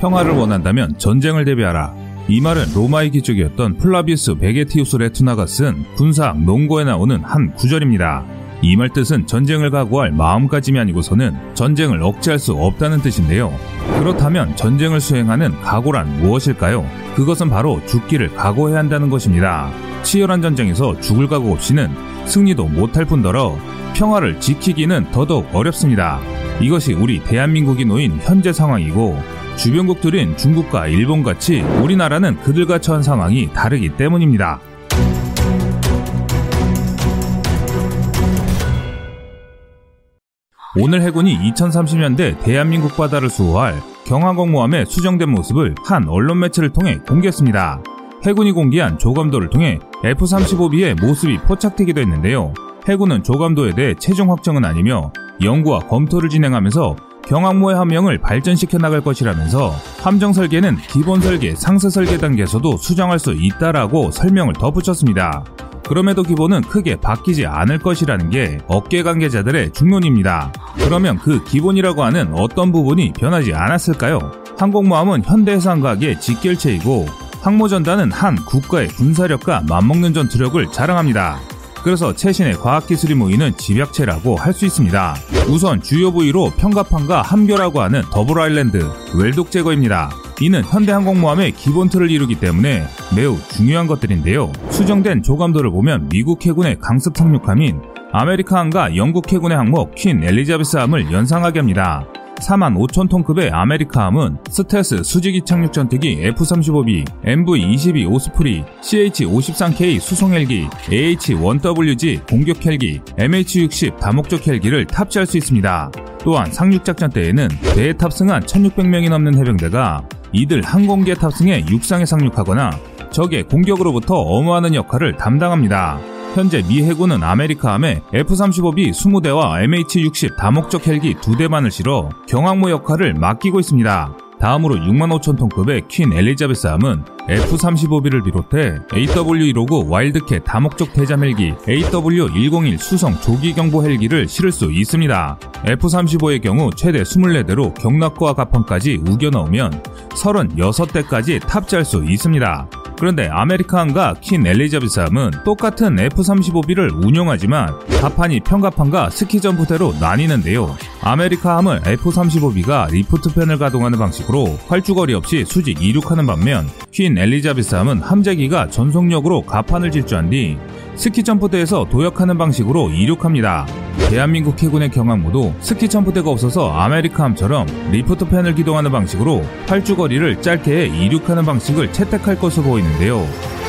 평화를 원한다면 전쟁을 대비하라. 이 말은 로마의 귀족이었던 플라비우스 베게티우스 레나투스가 쓴 군사학 논고에 나오는 한 구절입니다. 이 말 뜻은 전쟁을 각오할 마음가짐이 아니고서는 전쟁을 억제할 수 없다는 뜻인데요. 그렇다면 전쟁을 수행하는 각오란 무엇일까요? 그것은 바로 죽기를 각오해야 한다는 것입니다. 치열한 전쟁에서 죽을 각오 없이는 승리도 못할 뿐더러 평화를 지키기는 더더욱 어렵습니다. 이것이 우리 대한민국이 놓인 현재 상황이고 주변국들인 중국과 일본 같이 우리나라는 그들과 처한 상황이 다르기 때문입니다. 오늘 해군이 2030년대 대한민국 바다를 수호할 경항공모함의 수정된 모습을 한 언론 매체를 통해 공개했습니다. 해군이 공개한 조감도를 통해 F-35B의 모습이 포착되기도 했는데요. 해군은 조감도에 대해 최종 확정은 아니며 연구와 검토를 진행하면서 경항모의 함명을 발전시켜 나갈 것이라면서 함정 설계는 기본 설계, 상세 설계 단계에서도 수정할 수 있다라고 설명을 덧붙였습니다. 그럼에도 기본은 크게 바뀌지 않을 것이라는 게 업계 관계자들의 중론입니다. 그러면 그 기본이라고 하는 어떤 부분이 변하지 않았을까요? 항공모함은 현대해상과학의 직결체이고 항모전단은 한 국가의 군사력과 맞먹는 전투력을 자랑합니다. 그래서 최신의 과학기술이 모이는 집약체라고 할 수 있습니다. 우선 주요 부위로 평갑판과 함교라고 하는 double island, well dock 제거입니다. 이는 현대항공모함의 기본 틀을 이루기 때문에 매우 중요한 것들인데요. 수정된 조감도를 보면 미국 해군의 강습 상륙함인 아메리카함과 영국 해군의 항모 퀸 엘리자베스함을 연상하게 합니다. 4만 5천 톤급의 아메리카함은 스텔스 수직 이착륙 전투기 F-35B, MV-22 오스프리, CH-53K 수송 헬기, AH-1WG 공격 헬기, MH-60 다목적 헬기를 탑재할 수 있습니다. 또한 상륙작전 때에는 배에 탑승한 1,600명이 넘는 해병대가 이들 항공기에 탑승해 육상에 상륙하거나 적의 공격으로부터 엄호하는 역할을 담당합니다. 현재 미 해군은 아메리카함에 F-35B 20대와 MH-60 다목적 헬기 2대만을 실어 경항모 역할을 맡기고 있습니다. 다음으로 6만 5천 톤급의 퀸 엘리자베스함은 F-35B를 비롯해 AW-159 와일드캣 다목적 대잠 헬기, AW-101 수성 조기 경보 헬기를 실을 수 있습니다. F-35의 경우 최대 24대로 격납고와 갑판까지 우겨 넣으면 36대까지 탑재할 수 있습니다. 그런데 아메리카함과 퀸 엘리자베스 함은 똑같은 F-35B를 운용하지만 갑판이 평갑판과 스키점프대로 나뉘는데요. 아메리카 함은 F-35B가 lift fan을 가동하는 방식으로 활주거리 없이 수직 이륙하는 반면 퀸 엘리자베스 함은 함재기가 전속력으로 갑판을 질주한 뒤 스키점프대에서 도약하는 방식으로 이륙합니다. 대한민국 해군의 경항모도 스키 점프대가 없어서 아메리카함처럼 lift fan을 기동하는 방식으로 활주거리를 짧게 이륙하는 방식을 채택할 것으로 보이는데요.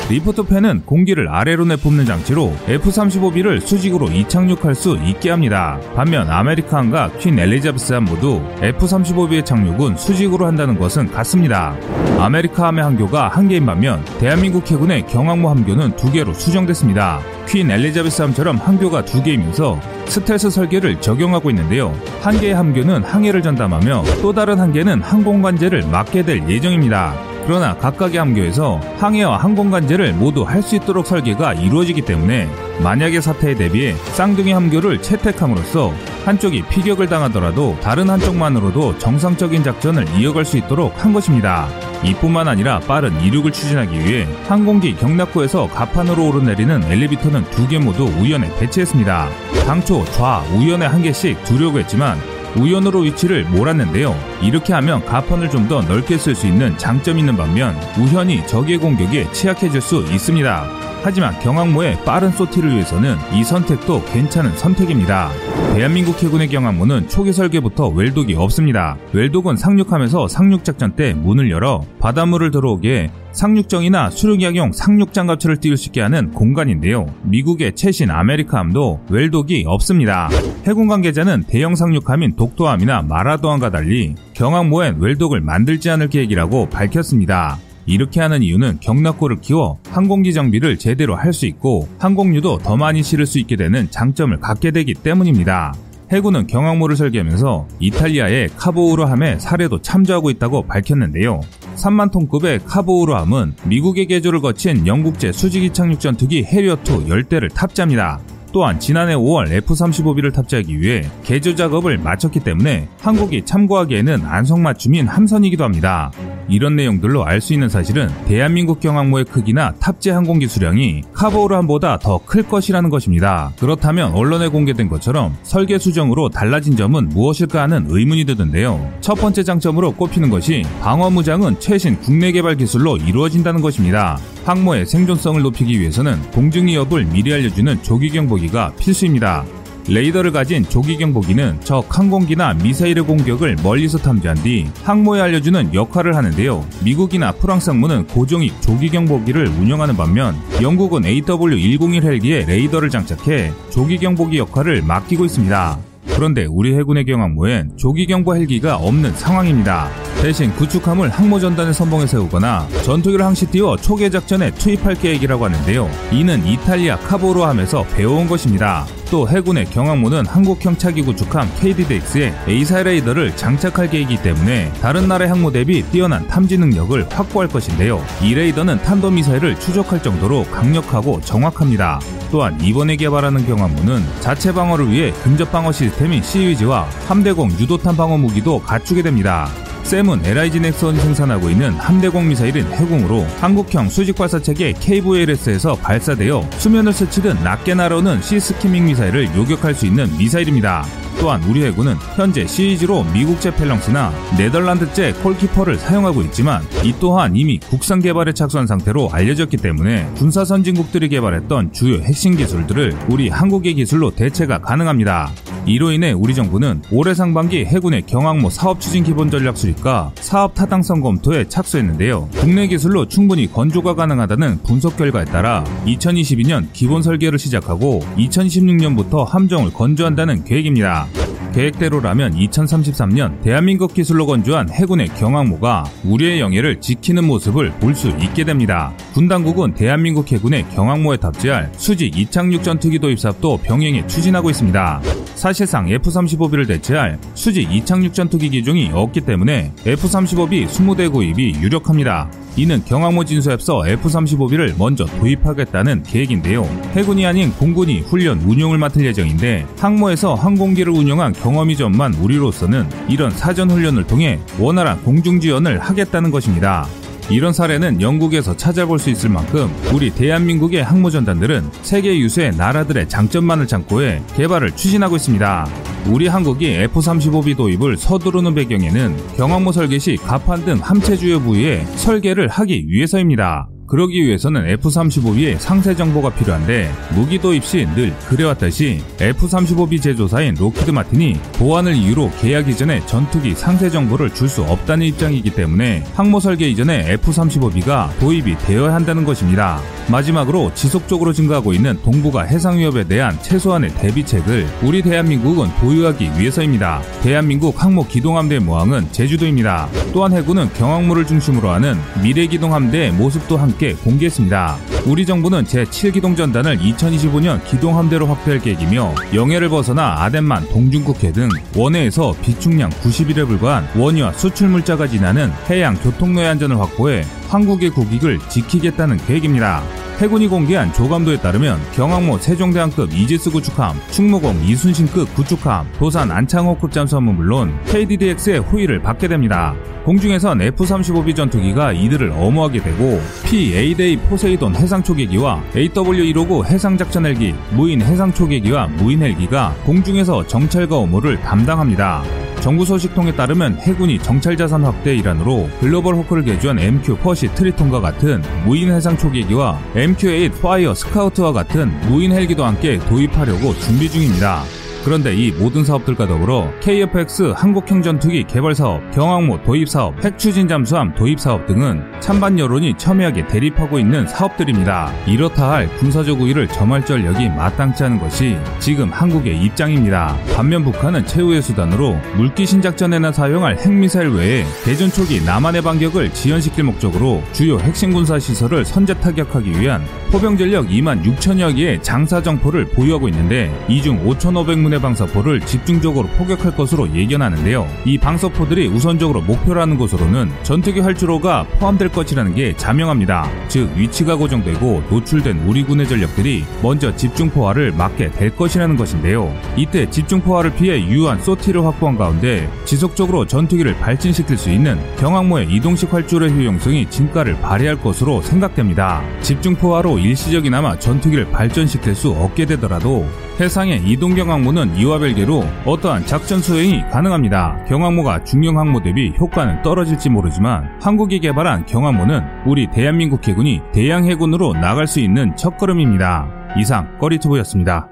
lift fan은 공기를 아래로 내뿜는 장치로 F-35B를 수직으로 이착륙할 수 있게 합니다. 반면 아메리카함과 퀸 엘리자베스함 모두 F-35B의 착륙은 수직으로 한다는 것은 같습니다. 아메리카 함의 함교가 한 개인 반면 대한민국 해군의 경항모 함교는 두 개로 수정됐습니다. 퀸 엘리자베스 함처럼 항교가 두 개이면서 스텔스 설계를 적용하고 있는데요. 한 개의 함교는 항해를 전담하며 또 다른 한 개는 항공관제를 맡게 될 예정입니다. 그러나 각각의 함교에서 항해와 항공관제를 모두 할 수 있도록 설계가 이루어지기 때문에 만약의 사태에 대비해 쌍둥이 함교를 채택함으로써 한쪽이 피격을 당하더라도 다른 한쪽만으로도 정상적인 작전을 이어갈 수 있도록 한 것입니다. 이뿐만 아니라 빠른 이륙을 추진하기 위해 항공기 경락구에서 가판으로 오르내리는 엘리베이터는 두 개 모두 우연에 배치했습니다. 당초 좌, 우연에 한 개씩 두려고 했지만 우연으로 위치를 몰았는데요. 이렇게 하면 가판을 좀 더 넓게 쓸 수 있는 장점이 있는 반면 우연히 적의 공격에 취약해질 수 있습니다. 하지만 경항모의 빠른 쏘티를 위해서는 이 선택도 괜찮은 선택입니다. 대한민국 해군의 경항모는 초기 설계부터 웰독이 없습니다. 웰독은 상륙하면서 상륙작전 때 문을 열어 바닷물을 들어오게 상륙정이나 수륙약용 상륙장갑차를 띄울 수 있게 하는 공간인데요. 미국의 최신 아메리카함도 웰독이 없습니다. 해군 관계자는 대형 상륙함인 독도함이나 마라도함과 달리 경항모엔 웰독을 만들지 않을 계획이라고 밝혔습니다. 이렇게 하는 이유는 경락고를 키워 항공기 정비를 제대로 할 수 있고 항공유도 더 많이 실을 수 있게 되는 장점을 갖게 되기 때문입니다. 해군은 경항모를 설계하면서 이탈리아의 카보우르함의 사례도 참조하고 있다고 밝혔는데요. 3만 톤급의 카보우르함은 미국의 개조를 거친 영국제 수직이 착륙 전 투기 해리어2 10대를 탑재합니다. 또한 지난해 5월 F-35B를 탑재하기 위해 개조 작업을 마쳤기 때문에 한국이 참고하기에는 안성맞춤인 함선이기도 합니다. 이런 내용들로 알 수 있는 사실은 대한민국 경항모의 크기나 탑재 항공기 수량이 카보르함보다 더 클 것이라는 것입니다. 그렇다면 언론에 공개된 것처럼 설계 수정으로 달라진 점은 무엇일까 하는 의문이 드는데요. 첫 번째 장점으로 꼽히는 것이 방어 무장은 최신 국내 개발 기술로 이루어진다는 것입니다. 항모의 생존성을 높이기 위해서는 공중 위협을 미리 알려주는 조기 경보기가 필수입니다. 레이더를 가진 조기 경보기는 적 항공기나 미사일의 공격을 멀리서 탐지한 뒤 항모에 알려주는 역할을 하는데요. 미국이나 프랑스 항모는 고정익 조기 경보기를 운영하는 반면 영국은 AW101 헬기에 레이더를 장착해 조기 경보기 역할을 맡기고 있습니다. 그런데 우리 해군의 경항모엔 조기경보 헬기가 없는 상황입니다. 대신 구축함을 항모 전단에 선봉에 세우거나 전투기를 항시 띄워 초계 작전에 투입할 계획이라고 하는데요. 이는 이탈리아 카보로함에서 배워온 것입니다. 또 해군의 경항모는 한국형 차기 구축함 KDDX에 A사 레이더를 장착할 계획이기 때문에 다른 나라의 항모 대비 뛰어난 탐지 능력을 확보할 것인데요. 이 레이더는 탄도미사일을 추적할 정도로 강력하고 정확합니다. 또한 이번에 개발하는 경항모는 자체 방어를 위해 근접 방어 시스템인 시위지와 함대공 유도탄 방어 무기도 갖추게 됩니다. 샘은 LIG 넥선이 생산하고 있는 함대공 미사일인 해공으로 한국형 수직 발사체계 KVLS에서 발사되어 수면을 스치듯 낮게 날아오는 시스키밍 미사일을 요격할 수 있는 미사일입니다. 또한 우리 해군은 현재 시리즈로 미국제 펠렁스나 네덜란드제 콜키퍼를 사용하고 있지만 이 또한 이미 국산 개발에 착수한 상태로 알려졌기 때문에 군사 선진국들이 개발했던 주요 핵심 기술들을 우리 한국의 기술로 대체가 가능합니다. 이로 인해 우리 정부는 올해 상반기 해군의 경항모 사업 추진 기본 전략 수립과 사업 타당성 검토에 착수했는데요. 국내 기술로 충분히 건조가 가능하다는 분석 결과에 따라 2022년 기본 설계를 시작하고 2016년부터 함정을 건조한다는 계획입니다. 계획대로라면 2033년 대한민국 기술로 건조한 해군의 경항모가 우리의 영예를 지키는 모습을 볼 수 있게 됩니다. 군 당국은 대한민국 해군의 경항모에 탑재할 수직 이착륙 전투기 도입 사업도 병행해 추진하고 있습니다. 사실상 F-35B를 대체할 수직 이착륙 전투기 기종이 없기 때문에 F-35B 20대 구입이 유력합니다. 이는 경항모 진수앱서 F-35B를 먼저 도입하겠다는 계획인데요. 해군이 아닌 공군이 훈련 운용을 맡을 예정인데 항모에서 항공기를 운영한 경험이 전만 우리로서는 이런 사전 훈련을 통해 원활한 공중 지원을 하겠다는 것입니다. 이런 사례는 영국에서 찾아볼 수 있을 만큼 우리 대한민국의 항모전단들은 세계 유수의 나라들의 장점만을 참고해 개발을 추진하고 있습니다. 우리 한국이 F-35B 도입을 서두르는 배경에는 경항모 설계 시 갑판 등 함체 주요 부위에 설계를 하기 위해서입니다. 그러기 위해서는 F-35B의 상세 정보가 필요한데 무기 도입 시 늘 그래왔듯이 F-35B 제조사인 록히드 마틴이 보안을 이유로 계약 이전에 전투기 상세 정보를 줄 수 없다는 입장이기 때문에 항모 설계 이전에 F-35B가 도입이 되어야 한다는 것입니다. 마지막으로 지속적으로 증가하고 있는 동북아 해상 위협에 대한 최소한의 대비책을 우리 대한민국은 보유하기 위해서입니다. 대한민국 항모 기동함대 모항은 제주도입니다. 또한 해군은 경항모를 중심으로 하는 미래 기동함대의 모습도 함께 공개했습니다. 우리 정부는 제7기동전단을 2025년 기동함대로 확대할 계획이며 영해를 벗어나 아덴만, 동중국해 등 원해에서 비축량 90일에 불과한 원유와 수출물자가 지나는 해양 교통로의 안전을 확보해 한국의 국익을 지키겠다는 계획입니다. 해군이 공개한 조감도에 따르면 경항모 세종대왕급 이지스 구축함, 충무공 이순신급 구축함, 도산 안창호급 잠수함은 물론 KDDX의 호의를 받게 됩니다. 공중에선 F-35B 전투기가 이들을 엄호하게 되고 P-8A 포세이돈 해상초계기와 AW-159 해상작전 헬기, 무인 해상초계기와 무인 헬기가 공중에서 정찰과 업무를 담당합니다. 정부 소식통에 따르면 해군이 정찰 자산 확대 일환으로 글로벌 호크를 개조한 MQ-4C 트리톤과 같은 무인 해상 초계기와 MQ-8 파이어 스카우트와 같은 무인 헬기도 함께 도입하려고 준비 중입니다. 그런데 이 모든 사업들과 더불어 KFX 한국형 전투기 개발 사업, 경항모 도입 사업, 핵추진 잠수함 도입 사업 등은 찬반 여론이 첨예하게 대립하고 있는 사업들입니다. 이렇다 할 군사적 우위를 점할 전력이 마땅치 않은 것이 지금 한국의 입장입니다. 반면 북한은 최후의 수단으로 물귀신 작전에나 사용할 핵미사일 외에 대전 초기 남한의 반격을 지연시킬 목적으로 주요 핵심 군사 시설을 선제 타격하기 위한 포병 전력 2만 6천여 개의 장사 정포를 보유하고 있는데 이 중 5,500문 해군의 방사포를 집중적으로 포격할 것으로 예견하는데요. 이 방사포들이 우선적으로 목표라는 곳으로는 전투기 활주로가 포함될 것이라는 게 자명합니다. 즉 위치가 고정되고 노출된 우리 군의 전력들이 먼저 집중포화를 맞게 될 것이라는 것인데요. 이때 집중포화를 피해 유효한 소티를 확보한 가운데 지속적으로 전투기를 발진시킬 수 있는 경항모의 이동식 활주로의 효용성이 진가를 발휘할 것으로 생각됩니다. 집중포화로 일시적이나마 전투기를 발전시킬 수 없게 되더라도 해상의 이동 경항모는 이와 별개로 어떠한 작전 수행이 가능합니다. 경항모가 중형 항모 대비 효과는 떨어질지 모르지만 한국이 개발한 경항모는 우리 대한민국 해군이 대양 해군으로 나갈 수 있는 첫걸음입니다. 이상 꺼리투브였습니다.